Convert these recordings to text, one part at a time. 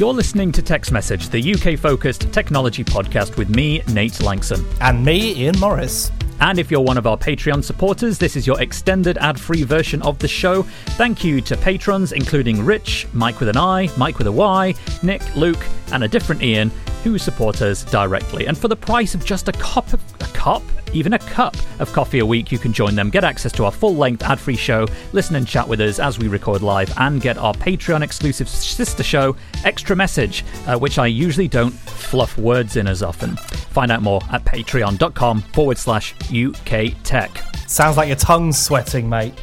You're listening to Tech's Message, the UK-focused technology podcast with me, Nate Lanxon. And me, Ian Morris. And if you're one of our Patreon supporters, this is your extended ad free version of the show. Thank you to patrons, including Rich, Mike with an I, Mike with a Y, Nick, Luke, and a different Ian, who support us directly. And for the price of just a cup of a cup, even a cup of coffee a week, you can join them, get access to our full length ad free show, listen and chat with us as we record live, and get our Patreon exclusive sister show, Extra Message, uh, which I usually don't fluff words in as often. Find out more at patreon.com forward slash UK Tech. Sounds like your tongue's sweating, mate.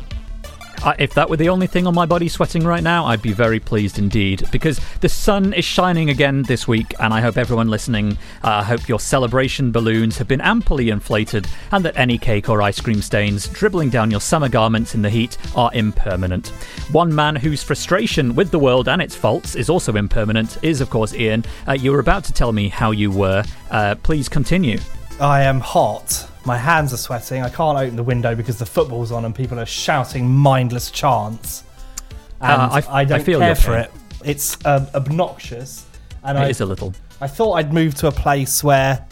If that were the only thing on my body sweating right now, I'd be very pleased indeed because the sun is shining again this week, and I hope everyone listening, I uh, hope your celebration balloons have been amply inflated and that any cake or ice cream stains dribbling down your summer garments in the heat are impermanent. One man whose frustration with the world and its faults is also impermanent is, of course, Ian. Uh, you were about to tell me how you were. Uh, please continue. I am hot. My hands are sweating. I can't open the window because the football's on and people are shouting mindless chants. And Uh, I- I don't I feel care for it. It's um, obnoxious. And It I, is a little. I thought I'd move to a place where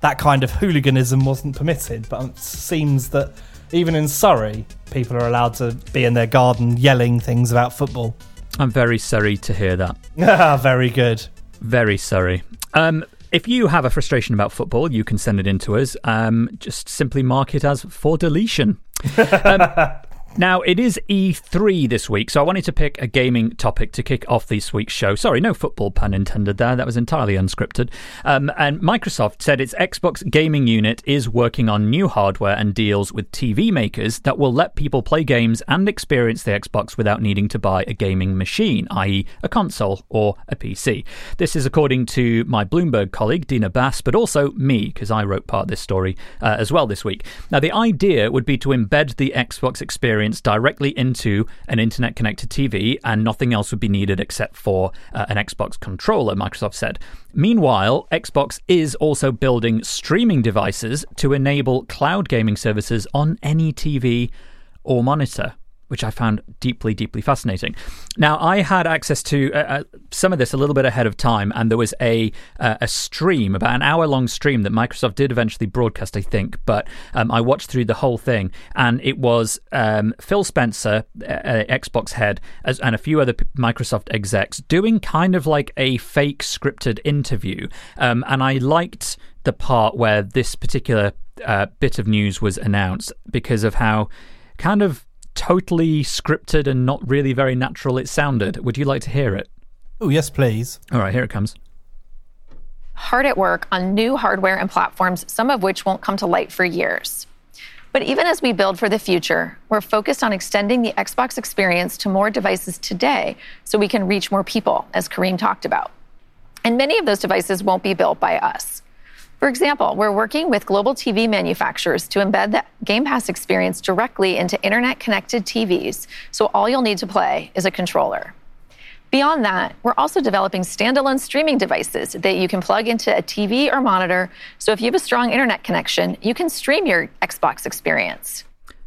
that kind of hooliganism wasn't permitted, but it seems that even in Surrey, people are allowed to be in their garden yelling things about football. I'm very sorry to hear that. Ah, Very good. Very sorry. Um, if you have a frustration about football, you can send it in to us. Um, just simply mark it as for deletion. Um, now, it is E3 this week, so I wanted to pick a gaming topic to kick off this week's show. Sorry, no football pun intended there. That was entirely unscripted. Um, and Microsoft said its Xbox gaming unit is working on new hardware and deals with TV makers that will let people play games and experience the Xbox without needing to buy a gaming machine, i.e., a console or a PC. This is according to my Bloomberg colleague, Dina Bass, but also me, because I wrote part of this story uh, as well this week. Now, the idea would be to embed the Xbox experience directly into an internet connected TV, and nothing else would be needed except for uh, an Xbox controller, Microsoft said. Meanwhile, Xbox is also building streaming devices to enable cloud gaming services on any TV or monitor. Which I found deeply, deeply fascinating. Now, I had access to uh, uh, some of this a little bit ahead of time, and there was a uh, a stream, about an hour long stream that Microsoft did eventually broadcast, I think. But um, I watched through the whole thing, and it was um, Phil Spencer, uh, Xbox head, as, and a few other Microsoft execs doing kind of like a fake scripted interview. Um, and I liked the part where this particular uh, bit of news was announced because of how kind of totally scripted and not really very natural it sounded. Would you like to hear it? Oh, yes, please. All right, here it comes. hard at work on new hardware and platforms, some of which won't come to light for years. But even as we build for the future, we're focused on extending the Xbox experience to more devices today so we can reach more people, as Kareem talked about. And many of those devices won't be built by us. For example, we're working with global TV manufacturers to embed the Game Pass experience directly into internet connected TVs, so all you'll need to play is a controller. Beyond that, we're also developing standalone streaming devices that you can plug into a TV or monitor. So if you have a strong internet connection, you can stream your Xbox experience.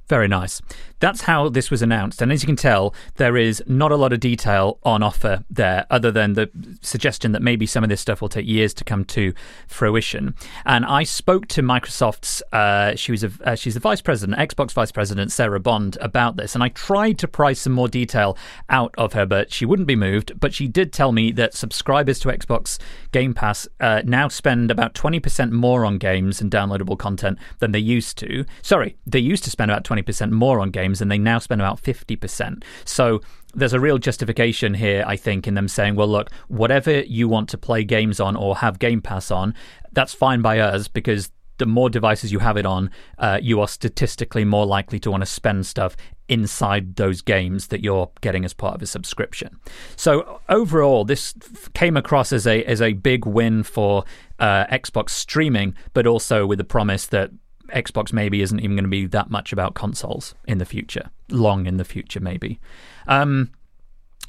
Very nice. That's how this was announced. And as you can tell, there is not a lot of detail on offer there, other than the suggestion that maybe some of this stuff will take years to come to fruition. And I spoke to Microsoft's, uh, she was a, uh, she's the vice president, Xbox vice president, Sarah Bond, about this. And I tried to pry some more detail out of her, but she wouldn't be moved. But she did tell me that subscribers to Xbox Game Pass uh, now spend about 20% more on games and downloadable content than they used to. Sorry, they used to spend about 20% more on games and they now spend about 50%. So there's a real justification here, I think, in them saying, well, look, whatever you want to play games on or have Game Pass on, that's fine by us because the more devices you have it on, uh, you are statistically more likely to want to spend stuff inside those games that you're getting as part of a subscription. So overall, this came across as a as a big win for uh, Xbox streaming, but also with the promise that Xbox maybe isn't even going to be that much about consoles in the future, long in the future, maybe. Um,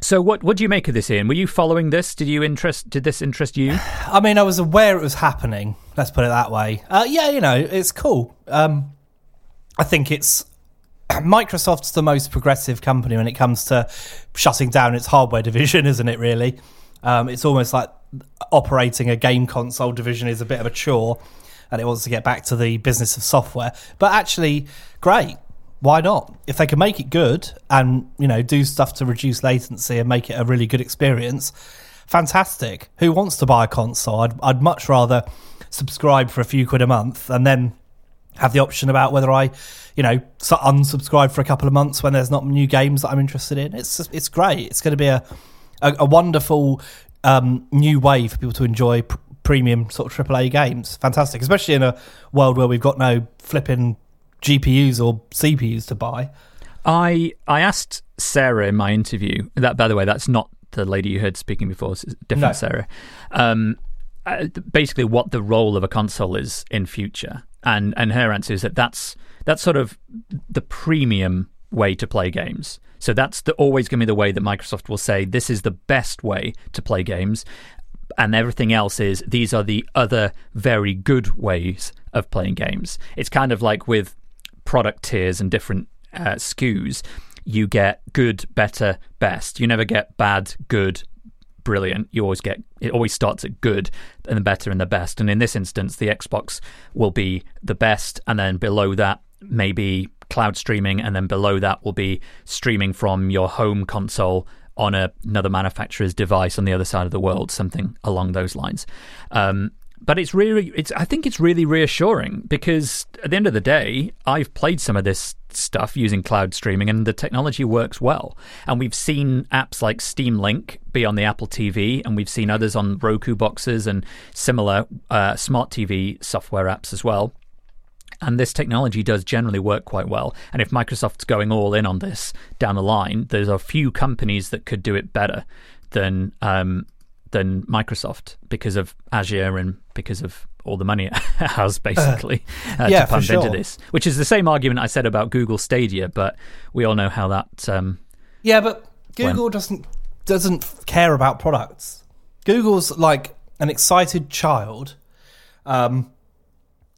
so what what do you make of this, Ian? Were you following this? Did you interest? Did this interest you? I mean, I was aware it was happening. Let's put it that way. Uh, yeah, you know, it's cool. Um, I think it's Microsoft's the most progressive company when it comes to shutting down its hardware division, isn't it? Really, um, it's almost like operating a game console division is a bit of a chore, and it wants to get back to the business of software. But actually, great. Why not? If they can make it good and you know do stuff to reduce latency and make it a really good experience, fantastic. Who wants to buy a console? I'd, I'd much rather subscribe for a few quid a month and then have the option about whether I, you know, unsubscribe for a couple of months when there's not new games that I'm interested in. It's it's great. It's going to be a a, a wonderful um, new way for people to enjoy pr- premium sort of AAA games. Fantastic, especially in a world where we've got no flipping GPUs or CPUs to buy. I I asked Sarah in my interview. That, by the way, that's not the lady you heard speaking before. It's different no. Sarah. Um, uh, basically, what the role of a console is in future, and and her answer is that that's that's sort of the premium way to play games. So that's the, always going to be the way that Microsoft will say this is the best way to play games, and everything else is these are the other very good ways of playing games. It's kind of like with product tiers and different uh, SKUs. You get good, better, best. You never get bad, good, brilliant. You always get it always starts at good and the better and the best. And in this instance, the Xbox will be the best, and then below that maybe cloud streaming, and then below that will be streaming from your home console on a, another manufacturer's device on the other side of the world, something along those lines. Um, but it's really it's I think it's really reassuring because at the end of the day, I've played some of this stuff using cloud streaming and the technology works well. And we've seen apps like Steam Link be on the Apple TV and we've seen others on Roku boxes and similar uh, smart TV software apps as well. And this technology does generally work quite well. And if Microsoft's going all in on this down the line, there's a few companies that could do it better than um, than Microsoft because of Azure and because of all the money it has basically uh, uh, yeah, to pump sure. into this. Which is the same argument I said about Google Stadia, but we all know how that. Um, yeah, but Google went. doesn't doesn't care about products. Google's like an excited child. Um,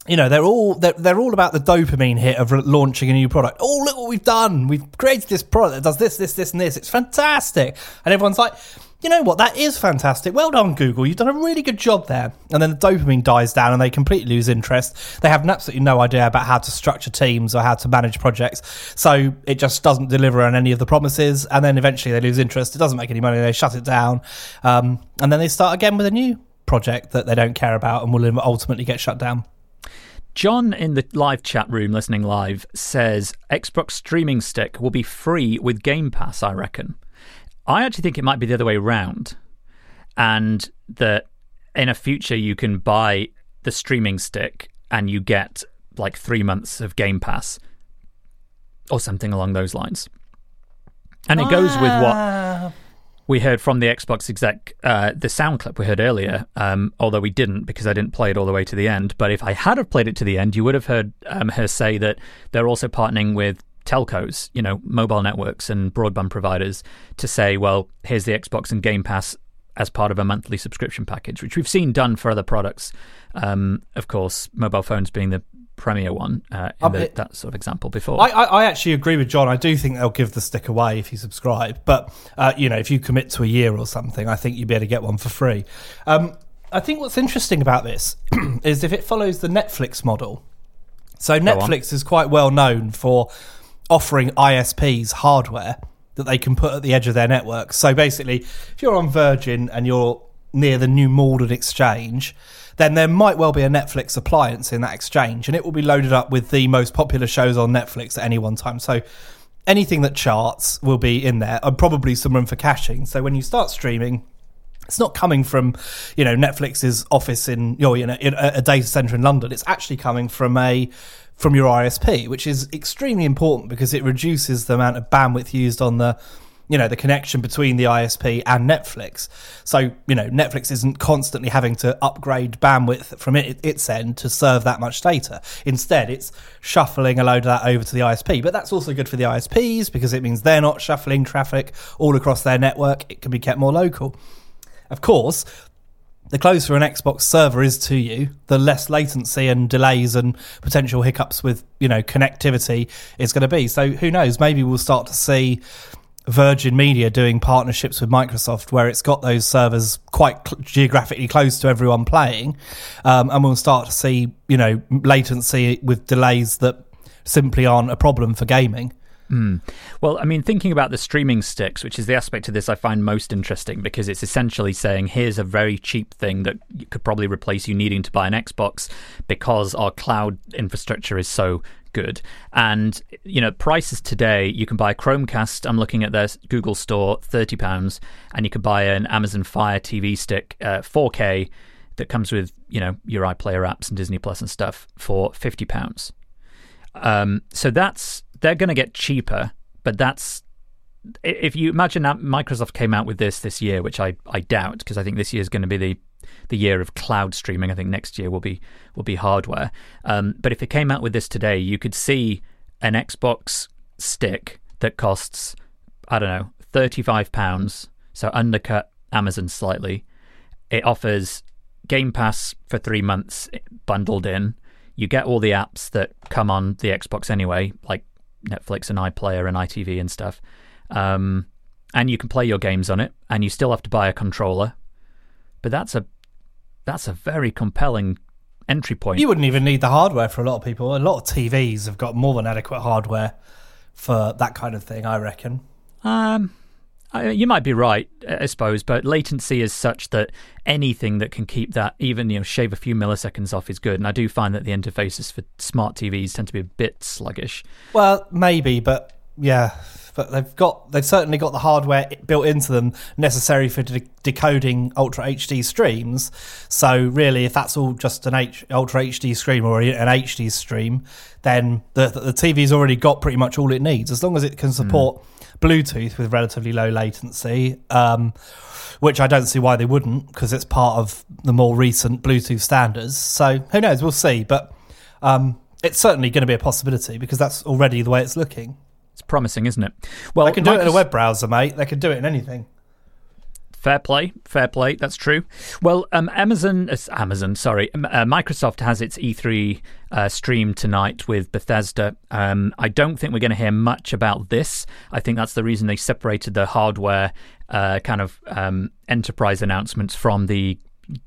you know they're all they're, they're all about the dopamine hit of launching a new product. Oh, look what we've done! We've created this product that does this, this, this, and this. It's fantastic, and everyone's like, you know what? That is fantastic. Well done, Google. You've done a really good job there. And then the dopamine dies down and they completely lose interest. They have absolutely no idea about how to structure teams or how to manage projects. So it just doesn't deliver on any of the promises. And then eventually they lose interest. It doesn't make any money. They shut it down. Um, and then they start again with a new project that they don't care about and will ultimately get shut down. John in the live chat room listening live says Xbox streaming stick will be free with Game Pass, I reckon. I actually think it might be the other way around, and that in a future you can buy the streaming stick and you get like three months of Game Pass or something along those lines. And it goes with what. We heard from the Xbox exec, uh, the sound clip we heard earlier, um, although we didn't because I didn't play it all the way to the end. But if I had have played it to the end, you would have heard um, her say that they're also partnering with telcos, you know, mobile networks and broadband providers to say, well, here's the Xbox and Game Pass as part of a monthly subscription package, which we've seen done for other products. Um, of course, mobile phones being the premier one uh, in the, that sort of example before. I, I, I, actually agree with John. I do think they'll give the stick away if you subscribe, but uh, you know, if you commit to a year or something, I think you'd be able to get one for free. Um, I think what's interesting about this is if it follows the Netflix model. So Netflix is quite well known for offering ISPs hardware that they can put at the edge of their network. So basically, if you're on Virgin and you're near the new Malden exchange, then there might well be a Netflix appliance in that exchange, and it will be loaded up with the most popular shows on Netflix at any one time. So anything that charts will be in there, and probably some room for caching. So when you start streaming, It's not coming from, you know, Netflix's office in, you know, in a data center in London. It's actually coming from a from your ISP, which is extremely important because it reduces the amount of bandwidth used on the you know the connection between the ISP and Netflix. So you know Netflix isn't constantly having to upgrade bandwidth from it, its end to serve that much data. Instead, it's shuffling a load of that over to the ISP. But that's also good for the ISPs because it means they're not shuffling traffic all across their network. It can be kept more local. Of course, the closer an Xbox server is to you, the less latency and delays and potential hiccups with you know connectivity is going to be. So who knows? Maybe we'll start to see Virgin Media doing partnerships with Microsoft where it's got those servers quite cl- geographically close to everyone playing, um, and we'll start to see you know latency with delays that simply aren't a problem for gaming. Mm. Well, I mean, thinking about the streaming sticks, which is the aspect of this I find most interesting because it's essentially saying here's a very cheap thing that could probably replace you needing to buy an Xbox because our cloud infrastructure is so good. And you know, prices today, you can buy a Chromecast. I'm looking at their Google Store, thirty pounds, and you can buy an Amazon Fire TV stick, uh, 4K, that comes with you know your iPlayer apps and Disney Plus and stuff for fifty pounds. Um, so that's they're going to get cheaper, but that's if you imagine that Microsoft came out with this this year, which I, I doubt because I think this year is going to be the the year of cloud streaming. I think next year will be will be hardware. Um, but if it came out with this today, you could see an Xbox stick that costs I don't know thirty five pounds, so undercut Amazon slightly. It offers Game Pass for three months bundled in. You get all the apps that come on the Xbox anyway, like Netflix and iPlayer and ITV and stuff. Um, and you can play your games on it, and you still have to buy a controller. But that's a that's a very compelling entry point. You wouldn't even need the hardware for a lot of people. A lot of TVs have got more than adequate hardware for that kind of thing. I reckon. Um, you might be right, I suppose, but latency is such that anything that can keep that, even you know, shave a few milliseconds off, is good. And I do find that the interfaces for smart TVs tend to be a bit sluggish. Well, maybe, but yeah, but they've got they've certainly got the hardware built into them necessary for de- decoding Ultra HD streams. So really, if that's all just an H- Ultra HD stream or an HD stream, then the the TV's already got pretty much all it needs as long as it can support. Mm Bluetooth with relatively low latency, um, which I don't see why they wouldn't because it's part of the more recent Bluetooth standards. So who knows? We'll see. But um, it's certainly going to be a possibility because that's already the way it's looking. It's promising, isn't it? Well, they can do Microsoft- it in a web browser, mate. They can do it in anything. Fair play, fair play. That's true. Well, um, Amazon, uh, Amazon, sorry, um, uh, Microsoft has its E3 uh, stream tonight with Bethesda. Um, I don't think we're going to hear much about this. I think that's the reason they separated the hardware uh, kind of um, enterprise announcements from the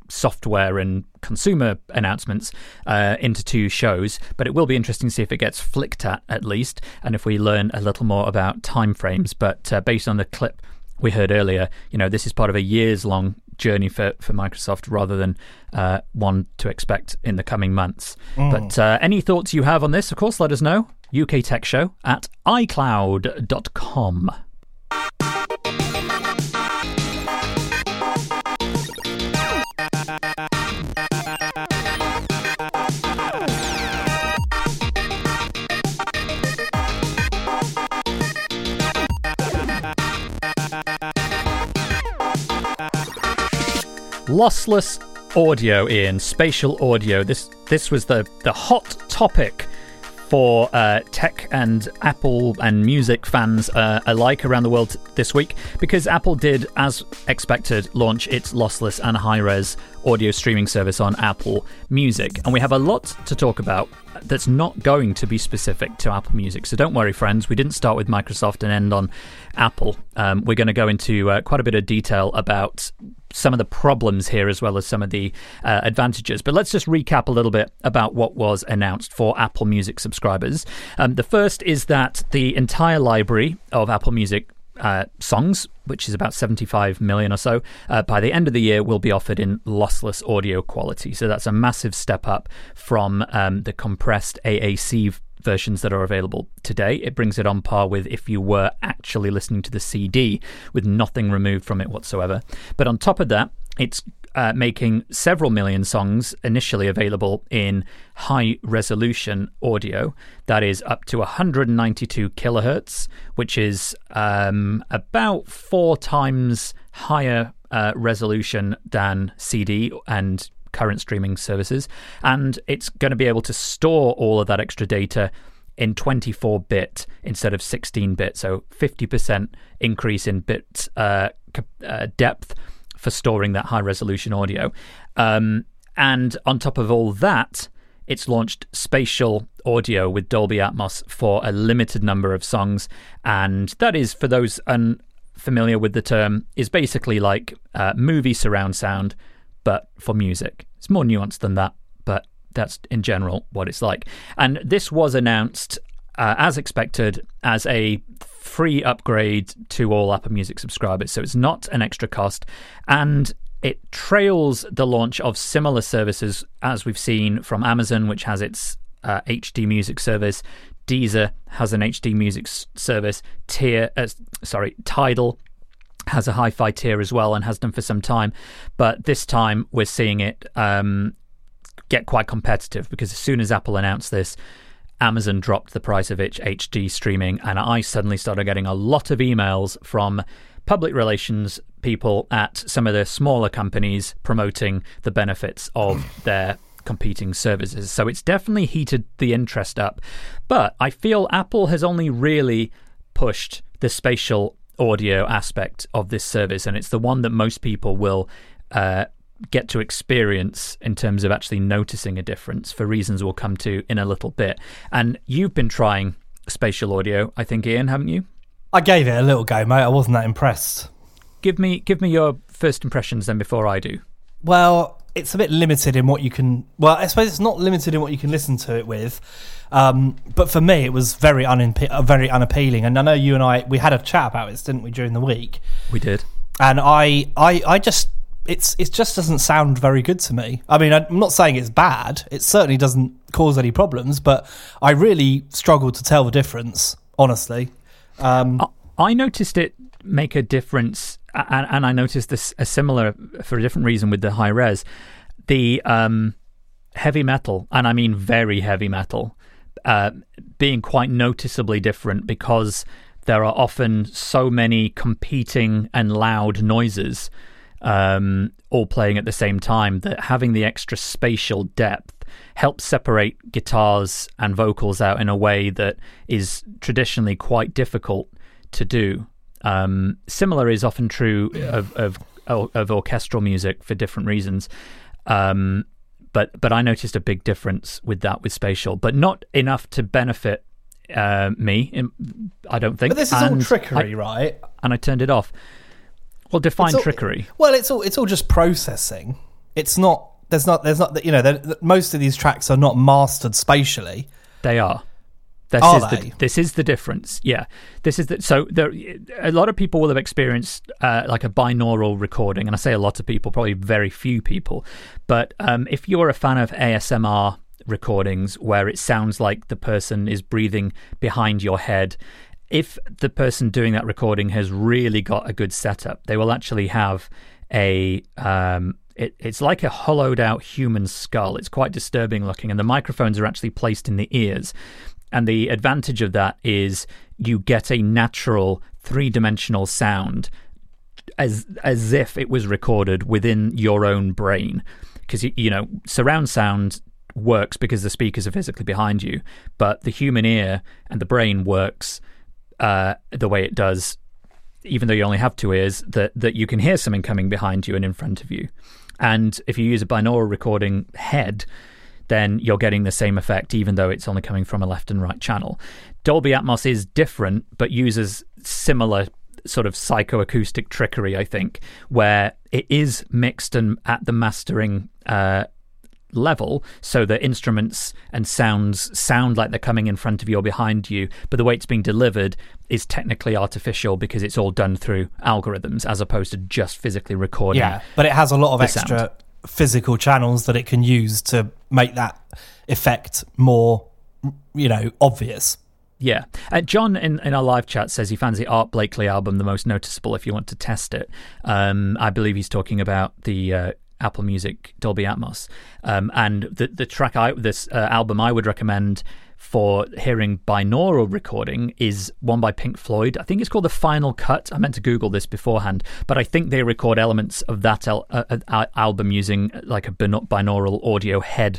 software and consumer announcements uh, into two shows, but it will be interesting to see if it gets flicked at at least, and if we learn a little more about timeframes. But uh, based on the clip we heard earlier, you know, this is part of a years long journey for, for Microsoft rather than uh, one to expect in the coming months. Mm. But uh, any thoughts you have on this, of course, let us know. UK Tech Show at iCloud.com. lossless audio in spatial audio. This this was the the hot topic for uh, tech and Apple and music fans uh, alike around the world this week because Apple did, as expected, launch its lossless and high res audio streaming service on Apple Music. And we have a lot to talk about that's not going to be specific to Apple Music. So don't worry, friends. We didn't start with Microsoft and end on Apple. Um, we're going to go into uh, quite a bit of detail about some of the problems here as well as some of the uh, advantages. But let's just recap a little bit about what was announced for Apple Music subscribers. Um, the first is that the entire library of Apple Music uh, songs, which is about 75 million or so, uh, by the end of the year will be offered in lossless audio quality. So that's a massive step up from um, the compressed AAC versions that are available today. It brings it on par with if you were actually listening to the CD with nothing removed from it whatsoever. But on top of that, it's uh, making several million songs initially available in high resolution audio that is up to 192 kilohertz, which is um, about four times higher uh, resolution than CD and current streaming services. And it's going to be able to store all of that extra data in 24 bit instead of 16 bit. So 50% increase in bit uh, uh, depth for storing that high resolution audio. Um, and on top of all that, it's launched spatial audio with Dolby Atmos for a limited number of songs. And that is, for those unfamiliar with the term, is basically like uh, movie surround sound, but for music. It's more nuanced than that, but that's in general what it's like. And this was announced uh, as expected as a free upgrade to all Apple Music subscribers. So it's not an extra cost. And it trails the launch of similar services as we've seen from Amazon, which has its uh, HD music service. Deezer has an HD music s- service. Tier, uh, sorry, Tidal has a hi-fi tier as well and has done for some time. But this time we're seeing it um, get quite competitive because as soon as Apple announced this, Amazon dropped the price of its HD streaming, and I suddenly started getting a lot of emails from public relations people at some of the smaller companies promoting the benefits of their competing services. So it's definitely heated the interest up. But I feel Apple has only really pushed the spatial audio aspect of this service, and it's the one that most people will uh, get to experience in terms of actually noticing a difference for reasons we'll come to in a little bit. And you've been trying spatial audio, I think, Ian, haven't you? I gave it a little go, mate. I wasn't that impressed. Give me give me your first impressions then before I do. Well, it's a bit limited in what you can. Well, I suppose it's not limited in what you can listen to it with. Um, but for me, it was very unimpe- uh, very unappealing. And I know you and I we had a chat about it, didn't we, during the week? We did. And I, I, I just it's it just doesn't sound very good to me. I mean, I'm not saying it's bad. It certainly doesn't cause any problems, but I really struggle to tell the difference. Honestly, um, I noticed it make a difference, and, and I noticed this a similar for a different reason with the high res, the um, heavy metal, and I mean very heavy metal, uh, being quite noticeably different because there are often so many competing and loud noises um, all playing at the same time, that having the extra spatial depth helps separate guitars and vocals out in a way that is traditionally quite difficult to do. Um, similar is often true of, of, of orchestral music for different reasons. Um, but but I noticed a big difference with that with spatial, but not enough to benefit uh, me. I don't think. But this is and all trickery, I, right? And I turned it off. Well, define all, trickery. Well, it's all it's all just processing. It's not. There's not. There's not. You know, most of these tracks are not mastered spatially. They are. This are is they? the this is the difference. Yeah, this is the so there. A lot of people will have experienced uh, like a binaural recording, and I say a lot of people, probably very few people. But um, if you're a fan of ASMR recordings where it sounds like the person is breathing behind your head if the person doing that recording has really got a good setup, they will actually have a. Um, it, it's like a hollowed out human skull. It's quite disturbing looking, and the microphones are actually placed in the ears. And the advantage of that is you get a natural three dimensional sound as as if it was recorded within your own brain because you, you know surround sound works because the speakers are physically behind you but the human ear and the brain works uh, the way it does, even though you only have two ears, that, that you can hear something coming behind you and in front of you. And if you use a binaural recording head, then you're getting the same effect, even though it's only coming from a left and right channel. Dolby Atmos is different, but uses similar sort of psychoacoustic trickery, I think, where it is mixed and at the mastering uh, level so that instruments and sounds sound like they're coming in front of you or behind you, but the way it's being delivered is technically artificial because it's all done through algorithms as opposed to just physically recording. Yeah, but it has a lot of extra sound. physical channels that it can use to make that effect more you know, obvious. Yeah. Uh, John in, in our live chat says he finds the Art Blakey album the most noticeable if you want to test it. Um, I believe he's talking about the uh, Apple Music Dolby Atmos. Um, and the, the track, I, this uh, album I would recommend for hearing binaural recording is one by Pink Floyd. I think it's called The Final Cut. I meant to Google this beforehand, but I think they record elements of that el- uh, uh, album using like a binaural audio head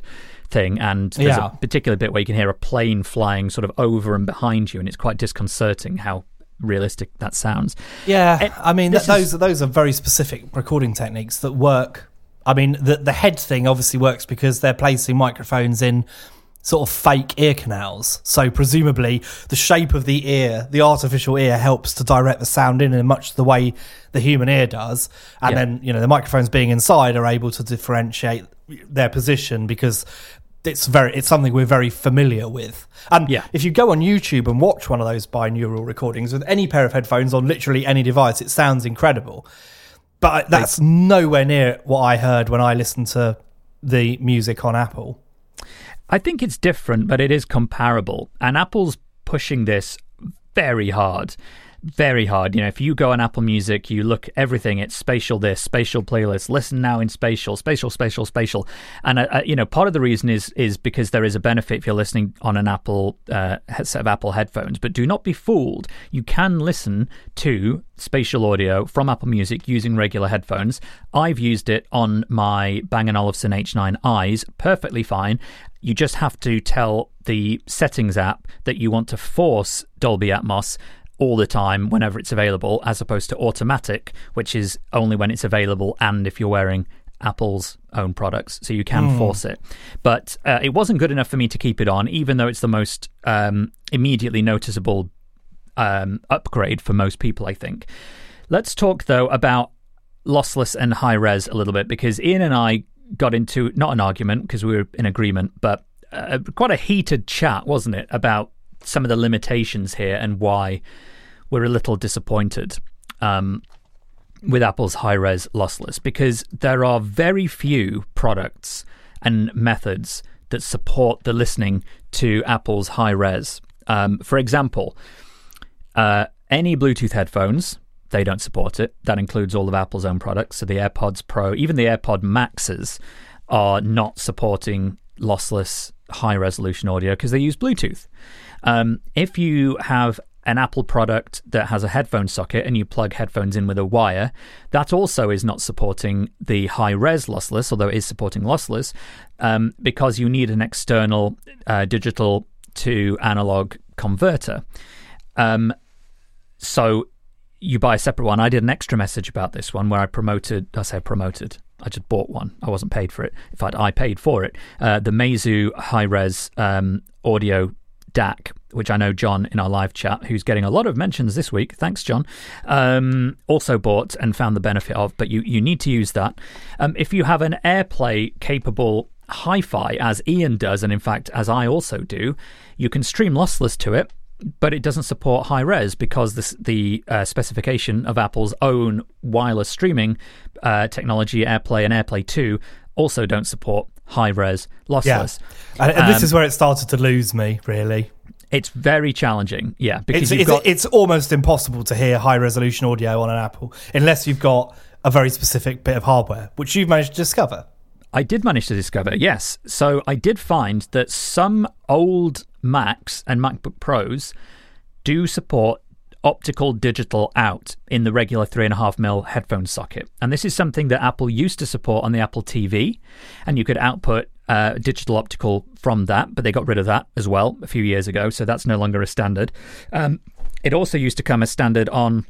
thing. And there's yeah. a particular bit where you can hear a plane flying sort of over and behind you, and it's quite disconcerting how realistic that sounds. Yeah, and I mean th- those is, those are very specific recording techniques that work. I mean, the the head thing obviously works because they're placing microphones in sort of fake ear canals. So presumably the shape of the ear, the artificial ear helps to direct the sound in in much the way the human ear does. And yeah. then, you know, the microphones being inside are able to differentiate their position because it's very it's something we're very familiar with. And yeah. if you go on YouTube and watch one of those binaural recordings with any pair of headphones on literally any device, it sounds incredible. But that's nowhere near what I heard when I listened to the music on Apple. I think it's different, but it is comparable. And Apple's pushing this very hard. Very hard. You know, if you go on Apple Music, you look everything. It's spatial this, spatial playlist. Listen now in spatial, spatial, spatial, spatial. And uh, uh, you know, part of the reason is is because there is a benefit if you're listening on an Apple uh, set of Apple headphones. But do not be fooled. You can listen to spatial audio from Apple Music using regular headphones. I've used it on my Bang & Olufsen H9Is perfectly fine, you just have to tell the settings app that you want to force Dolby Atmos all the time whenever it's available, as opposed to automatic, which is only when it's available and if you're wearing Apple's own products, so you can mm. force it. But uh, it wasn't good enough for me to keep it on, even though it's the most um, immediately noticeable um, upgrade for most people, I think. Let's talk, though, about lossless and high res a little bit because Ian and I got into not an argument because we were in agreement, but uh, quite a heated chat, wasn't it, about some of the limitations here and why we're a little disappointed um, with Apple's high res lossless because there are very few products and methods that support the listening to Apple's high res. Um, for example, uh, any Bluetooth headphones they don't support it. That includes all of Apple's own products. So the AirPods Pro, even the AirPod Maxes, are not supporting lossless high resolution audio because they use Bluetooth. Um, if you have an Apple product that has a headphone socket and you plug headphones in with a wire, that also is not supporting the high res lossless, although it is supporting lossless, um, because you need an external uh, digital to analog converter. Um, so you buy a separate one. I did an extra message about this one where I promoted, I say promoted, I just bought one. I wasn't paid for it. In fact, I paid for it. Uh, the Meizu high res um, audio DAC, which I know John in our live chat, who's getting a lot of mentions this week. Thanks, John. Um, also bought and found the benefit of, but you, you need to use that. Um, if you have an AirPlay capable hi fi, as Ian does, and in fact, as I also do, you can stream lossless to it but it doesn't support high res because this, the uh, specification of Apple's own wireless streaming uh, technology, AirPlay and AirPlay 2, also don't support high res lossless. Yeah. And, and um, this is where it started to lose me, really. It's very challenging, yeah, because it's, it's, got... it's almost impossible to hear high resolution audio on an Apple unless you've got a very specific bit of hardware, which you've managed to discover. I did manage to discover, yes. So I did find that some old Macs and MacBook Pros do support optical digital out in the regular 3.5mm headphone socket. And this is something that Apple used to support on the Apple TV, and you could output uh, digital optical from that, but they got rid of that as well a few years ago, so that's no longer a standard. Um, it also used to come as standard on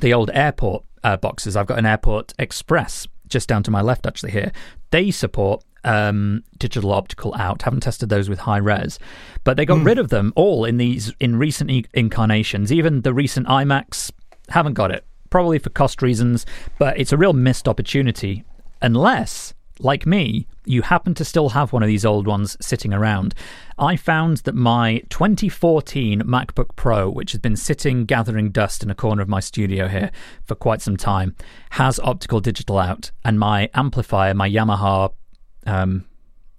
the old airport uh, boxes. I've got an Airport Express just down to my left, actually, here. They support um, digital optical out. Haven't tested those with high res, but they got mm. rid of them all in these in recent e- incarnations. Even the recent iMacs haven't got it, probably for cost reasons. But it's a real missed opportunity unless like me, you happen to still have one of these old ones sitting around. I found that my 2014 MacBook Pro, which has been sitting gathering dust in a corner of my studio here for quite some time, has optical digital out, and my amplifier, my Yamaha um,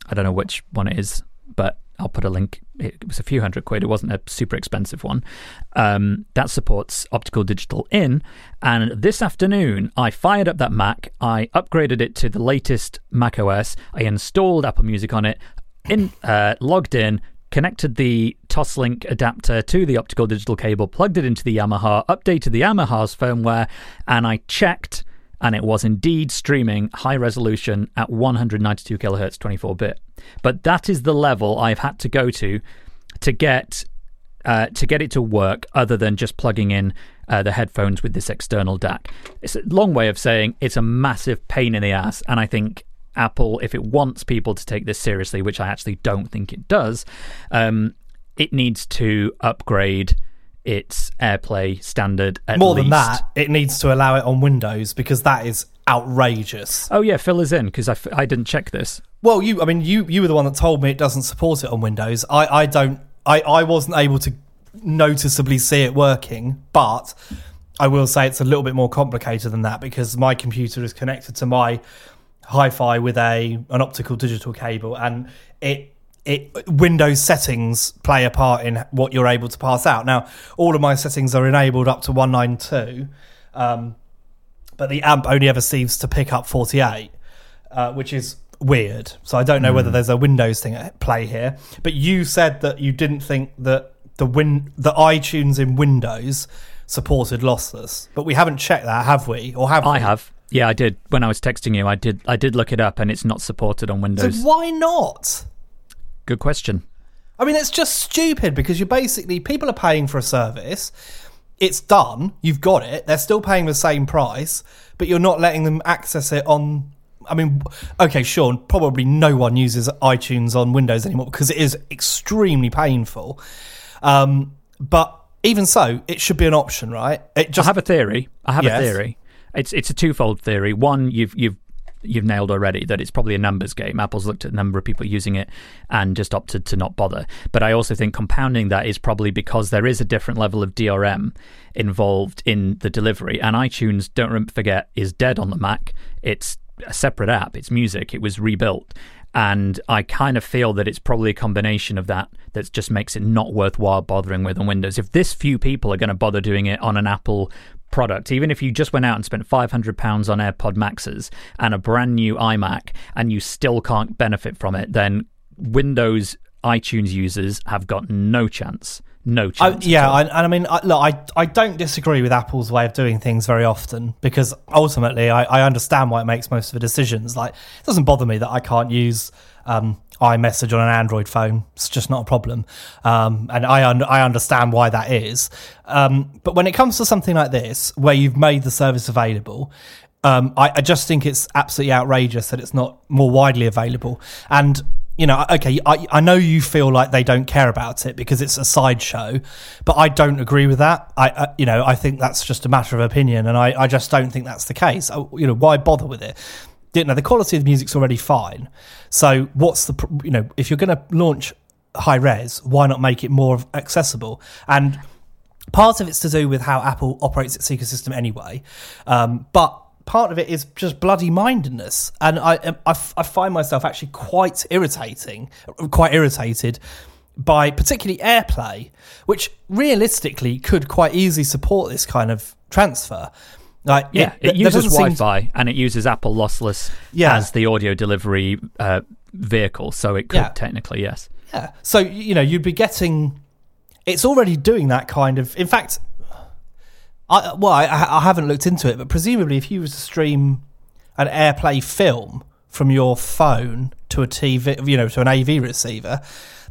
I don't know which one it is, but I'll put a link. It was a few hundred quid. It wasn't a super expensive one. Um, that supports optical digital in. And this afternoon, I fired up that Mac. I upgraded it to the latest Mac OS. I installed Apple Music on it. In uh, logged in, connected the Toslink adapter to the optical digital cable, plugged it into the Yamaha, updated the Yamaha's firmware, and I checked and it was indeed streaming high resolution at 192 kilohertz 24 bit. But that is the level I've had to go to to get uh, to get it to work, other than just plugging in uh, the headphones with this external DAC. It's a long way of saying it's a massive pain in the ass, and I think Apple, if it wants people to take this seriously, which I actually don't think it does, um, it needs to upgrade its AirPlay standard. More least. than that, it needs to allow it on Windows because that is outrageous. Oh yeah, fill us in because I, f- I didn't check this. Well, you, I mean, you you were the one that told me it doesn't support it on Windows. I, I don't, I, I wasn't able to noticeably see it working, but I will say it's a little bit more complicated than that because my computer is connected to my hi-fi with a an optical digital cable, and it it Windows settings play a part in what you're able to pass out. Now, all of my settings are enabled up to 192, um, but the amp only ever seems to pick up 48, uh, which is weird. So I don't know whether there's a Windows thing at play here. But you said that you didn't think that the win the iTunes in Windows supported lossless, but we haven't checked that, have we? Or have I we? have. Yeah, I did. When I was texting you, I did. I did look it up, and it's not supported on So Windows. why not? Good question. I mean, it's just stupid because you're basically people are paying for a service. It's done. You've got it. They're still paying the same price, but you're not letting them access it on. I mean, okay, sure. Probably no one uses iTunes on Windows anymore because it is extremely painful. Um, but even so, it should be an option, right? It just, I have a theory. I have Yes. a theory. It's it's a twofold theory. One, you've you've you've nailed already that it's probably a numbers game. Apple's looked at the number of people using it and just opted to not bother. But I also think compounding that is probably because there is a different level of DRM involved in the delivery. And iTunes, don't forget, is dead on the Mac. It's a separate app. It's music. It was rebuilt. And I kind of feel that it's probably a combination of that that just makes it not worthwhile bothering with on Windows. If this few people are going to bother doing it on an Apple product, even if you just went out and spent £500 on AirPod Maxes and a brand new iMac and you still can't benefit from it, then Windows iTunes users have got no chance. No I, yeah. I, and I mean, I, look, I I don't disagree with Apple's way of doing things very often because ultimately, I, I understand why it makes most of the decisions. Like, it doesn't bother me that I can't use um, iMessage on an Android phone. It's just not a problem, um, and I un- I understand why that is. Um, but when it comes to something like this, where you've made the service available. Um, I, I just think it's absolutely outrageous that it's not more widely available. And you know, okay, I, I know you feel like they don't care about it because it's a sideshow, but I don't agree with that. I, I you know, I think that's just a matter of opinion, and I, I just don't think that's the case. Oh, You know, why bother with it? You know, the quality of the music's already fine. So, what's the, you know, if you're going to launch high res, why not make it more accessible? And part of it's to do with how Apple operates its ecosystem anyway, um, but part of it is just bloody mindedness, and I, I, I find myself actually quite irritating, quite irritated by particularly AirPlay, which realistically could quite easily support this kind of transfer. Like, Yeah, it, there uses Wi-Fi and it uses Apple lossless Yeah. as the audio delivery uh, vehicle, so it could Yeah. technically yes. Yeah. So you know, you'd be getting. It's already doing that kind of. In fact, I well, I, I haven't looked into it, but presumably, if you was to stream an AirPlay film from your phone to a TV, you know, to an AV receiver,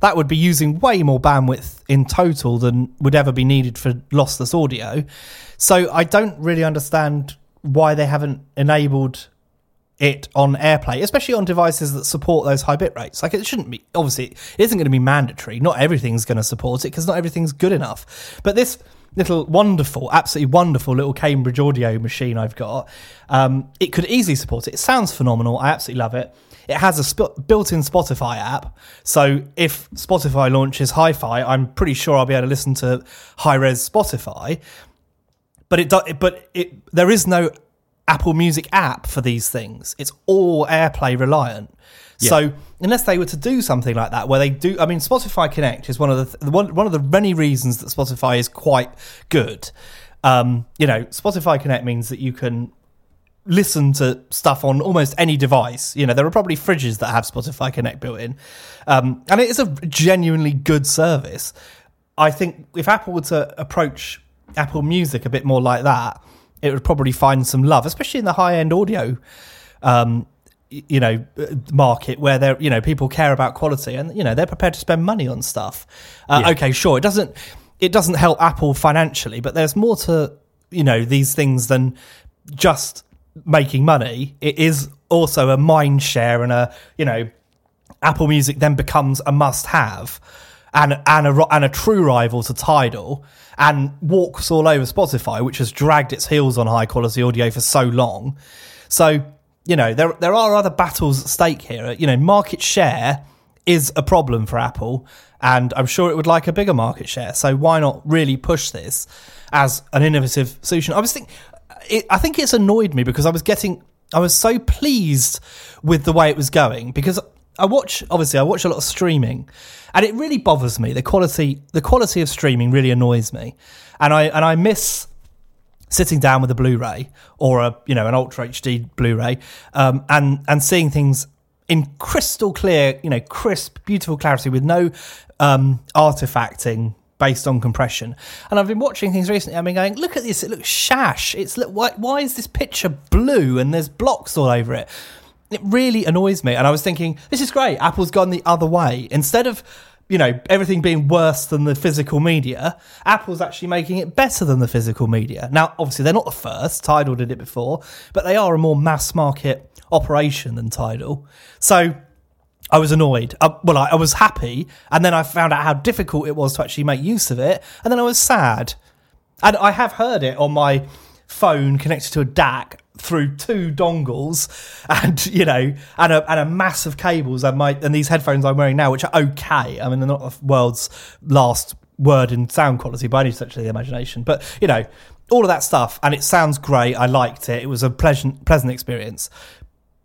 that would be using way more bandwidth in total than would ever be needed for lossless audio. So I don't really understand why they haven't enabled it on AirPlay, especially on devices that support those high bit rates. Like it shouldn't be. Obviously, it isn't going to be mandatory. Not everything's going to support it because not everything's good enough. But this little wonderful, absolutely wonderful little Cambridge audio machine I've got, um, it could easily support it. It sounds phenomenal. I absolutely love it. It has a sp- built-in Spotify app, so if Spotify launches Hi-Fi, I'm pretty sure I'll be able to listen to high-res Spotify but it do, but it there is no Apple Music app for these things. It's all AirPlay reliant. Yeah. So unless they were to do something like that, where they do, I mean, Spotify Connect is one of the th- one one of the many reasons that Spotify is quite good. Um, you know, Spotify Connect means that you can listen to stuff on almost any device. You know, there are probably fridges that have Spotify Connect built in, um, and it is a genuinely good service. I think if Apple were to approach Apple Music a bit more like that, it would probably find some love, especially in the high end audio. Um, you know, uh, market where they're you know people care about quality and you know they're prepared to spend money on stuff. Uh, Yeah. Okay, sure, it doesn't it doesn't help Apple financially, but there's more to you know these things than just making money. It is also a mind share and a you know Apple Music then becomes a must have and and a and a true rival to Tidal and walks all over Spotify, which has dragged its heels on high quality audio for so long. So you know there there are other battles at stake here. You know, market share is a problem for Apple, and I'm sure it would like a bigger market share. So why not really push this as an innovative solution? I was think it, I think it's annoyed me because I was getting I was so pleased with the way it was going because I watch obviously I watch a lot of streaming and it really bothers me the quality the quality of streaming really annoys me and I and I miss sitting down with a Blu-ray or a you know an Ultra HD Blu-ray um, and and seeing things in crystal clear you know crisp beautiful clarity with no um, artifacting based on compression and I've been watching things recently I've been going look at this it looks shash it's look why, why is this picture blue and there's blocks all over it it really annoys me. And I was thinking, this is great. Apple's gone the other way. Instead of, you know, everything being worse than the physical media, Apple's actually making it better than the physical media. Now, obviously, they're not the first. Tidal did it before, but they are a more mass market operation than Tidal. So I was annoyed. Uh, well, I, I was happy. And then I found out how difficult it was to actually make use of it. And then I was sad. And I have heard it on my phone connected to a DAC through two dongles and you know and a, and a mass of cables and my and these headphones I'm wearing now which are okay. I mean they're not the world's last word in sound quality by any stretch of the imagination but you know all of that stuff and it sounds great. I liked it. It was a pleasant pleasant experience.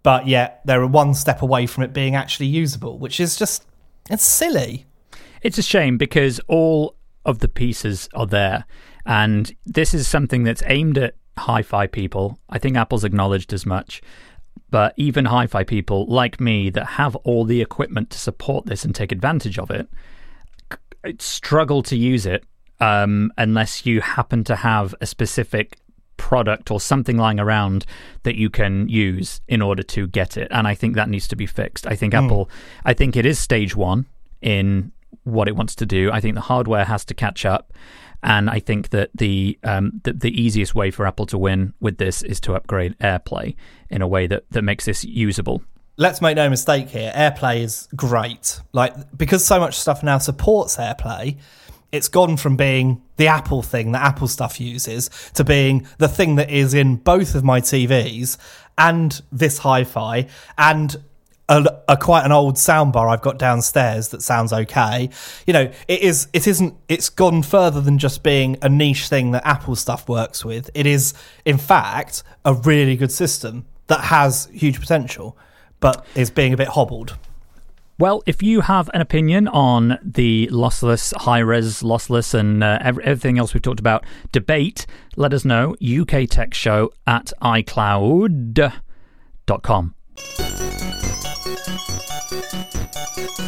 But yet they're one step away from it being actually usable which is just it's silly. It's a shame because all of the pieces are there. And this is something that's aimed at hi fi people. I think Apple's acknowledged as much. But even hi fi people like me that have all the equipment to support this and take advantage of it struggle to use it um, unless you happen to have a specific product or something lying around that you can use in order to get it. And I think that needs to be fixed. I think Apple, I think it is stage one in what it wants to do. I think the hardware has to catch up. And I think that the, um, the the easiest way for Apple to win with this is to upgrade AirPlay in a way that, that makes this usable. let's make no mistake here airplay is great like because so much stuff now supports airplay it's gone from being the apple thing that apple stuff uses to being the thing that is in both of my tvs and this hi-fi and a, a quite an old soundbar I've got downstairs that sounds okay. You know, it is. It isn't. It's gone further than just being a niche thing that Apple stuff works with. It is, in fact, a really good system that has huge potential, but is being a bit hobbled. Well, if you have an opinion on the lossless, high res lossless, and uh, everything else we've talked about debate, let us know. UK Tech Show at iCloud.com. Thank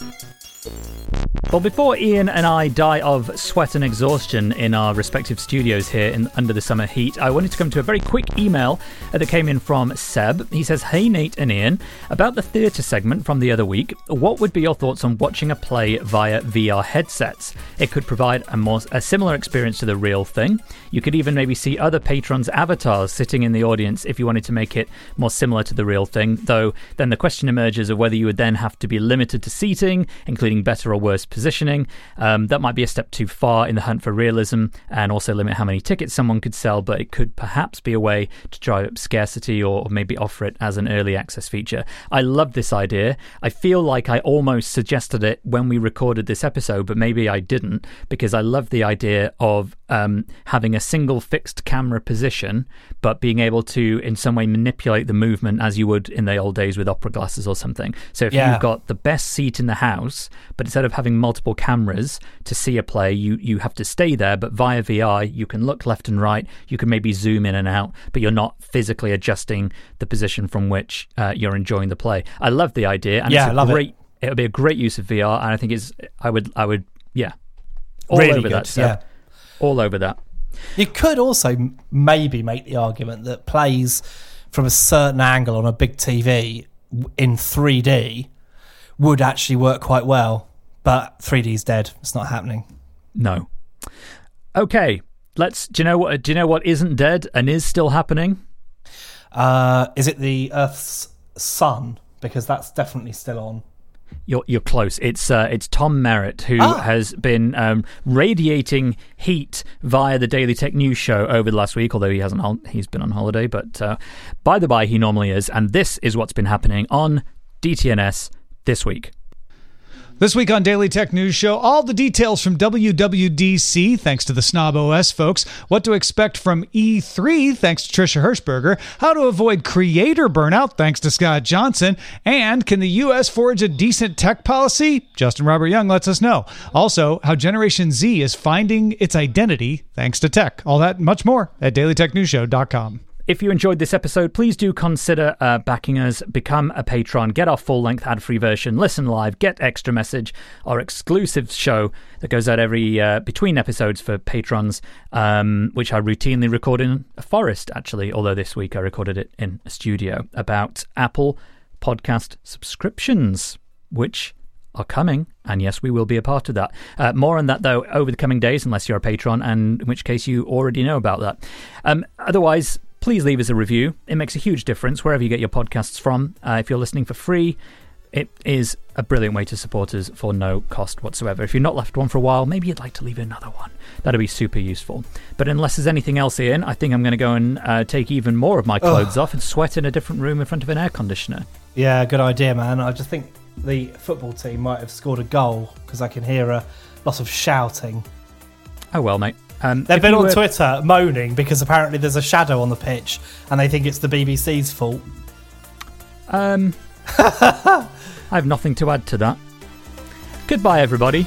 you. Well, before Ian and I die of sweat and exhaustion in our respective studios here in under the summer heat, I wanted to come to a very quick email uh, that came in from Seb. He says, "Hey Nate and Ian, about the theatre segment from the other week, what would be your thoughts on watching a play via VR headsets? It could provide a more a similar experience to the real thing. You could even maybe see other patrons' avatars sitting in the audience if you wanted to make it more similar to the real thing. Though then the question emerges of whether you would then have to be limited to seating, including better or worse positions." Positioning. Um, that might be a step too far in the hunt for realism and also limit how many tickets someone could sell, but it could perhaps be a way to drive up scarcity or maybe offer it as an early access feature. I love this idea. I feel like I almost suggested it when we recorded this episode, but maybe I didn't because I love the idea of um, having a single fixed camera position, but being able to in some way manipulate the movement as you would in the old days with opera glasses or something. So if yeah. you've got the best seat in the house, but instead of having multiple cameras to see a play, you, you have to stay there, but via VR, you can look left and right, you can maybe zoom in and out, but you're not physically adjusting the position from which uh, you're enjoying the play. I love the idea, and yeah, it's a great. It. it would be a great use of VR, and I think it's. I would. I would. Yeah. All really over good, that. So. Yeah all over that. You could also maybe make the argument that plays from a certain angle on a big TV in 3D would actually work quite well, but 3D is dead. It's not happening. No. Okay, let's. Do you know what? Do you know what isn't dead and is still happening? Uh, is it the Earth's sun? Because that's definitely still on. You're you're close. It's uh, it's Tom Merritt who ah. has been um, radiating heat via the Daily Tech News show over the last week. Although he hasn't, he's been on holiday. But uh, by the by, he normally is. And this is what's been happening on DTNS this week. This week on Daily Tech News Show, all the details from WWDC, thanks to the Snob OS folks, what to expect from E3, thanks to Trisha Hershberger, how to avoid creator burnout, thanks to Scott Johnson, and can the U.S. forge a decent tech policy? Justin Robert Young lets us know. Also, how Generation Z is finding its identity thanks to tech. All that and much more at dailytechnewsshow.com. If you enjoyed this episode, please do consider uh, backing us, become a patron, get our full length ad free version, listen live, get extra message, our exclusive show that goes out every uh, between episodes for patrons, um, which I routinely record in a forest, actually, although this week I recorded it in a studio about Apple podcast subscriptions, which are coming, and yes, we will be a part of that. Uh, more on that, though, over the coming days, unless you're a patron, and in which case you already know about that. Um, otherwise, please leave us a review. It makes a huge difference wherever you get your podcasts from. Uh, if you're listening for free, it is a brilliant way to support us for no cost whatsoever. If you've not left one for a while, maybe you'd like to leave another one. That'd be super useful. But unless there's anything else, Ian, I think I'm going to go and uh, take even more of my clothes Ugh. off and sweat in a different room in front of an air conditioner. Yeah, good idea, man. I just think the football team might have scored a goal because I can hear a lot of shouting. Oh, well, mate. Um, They've been on were... Twitter moaning because apparently there's a shadow on the pitch and they think it's the BBC's fault. Um, I have nothing to add to that. Goodbye, everybody.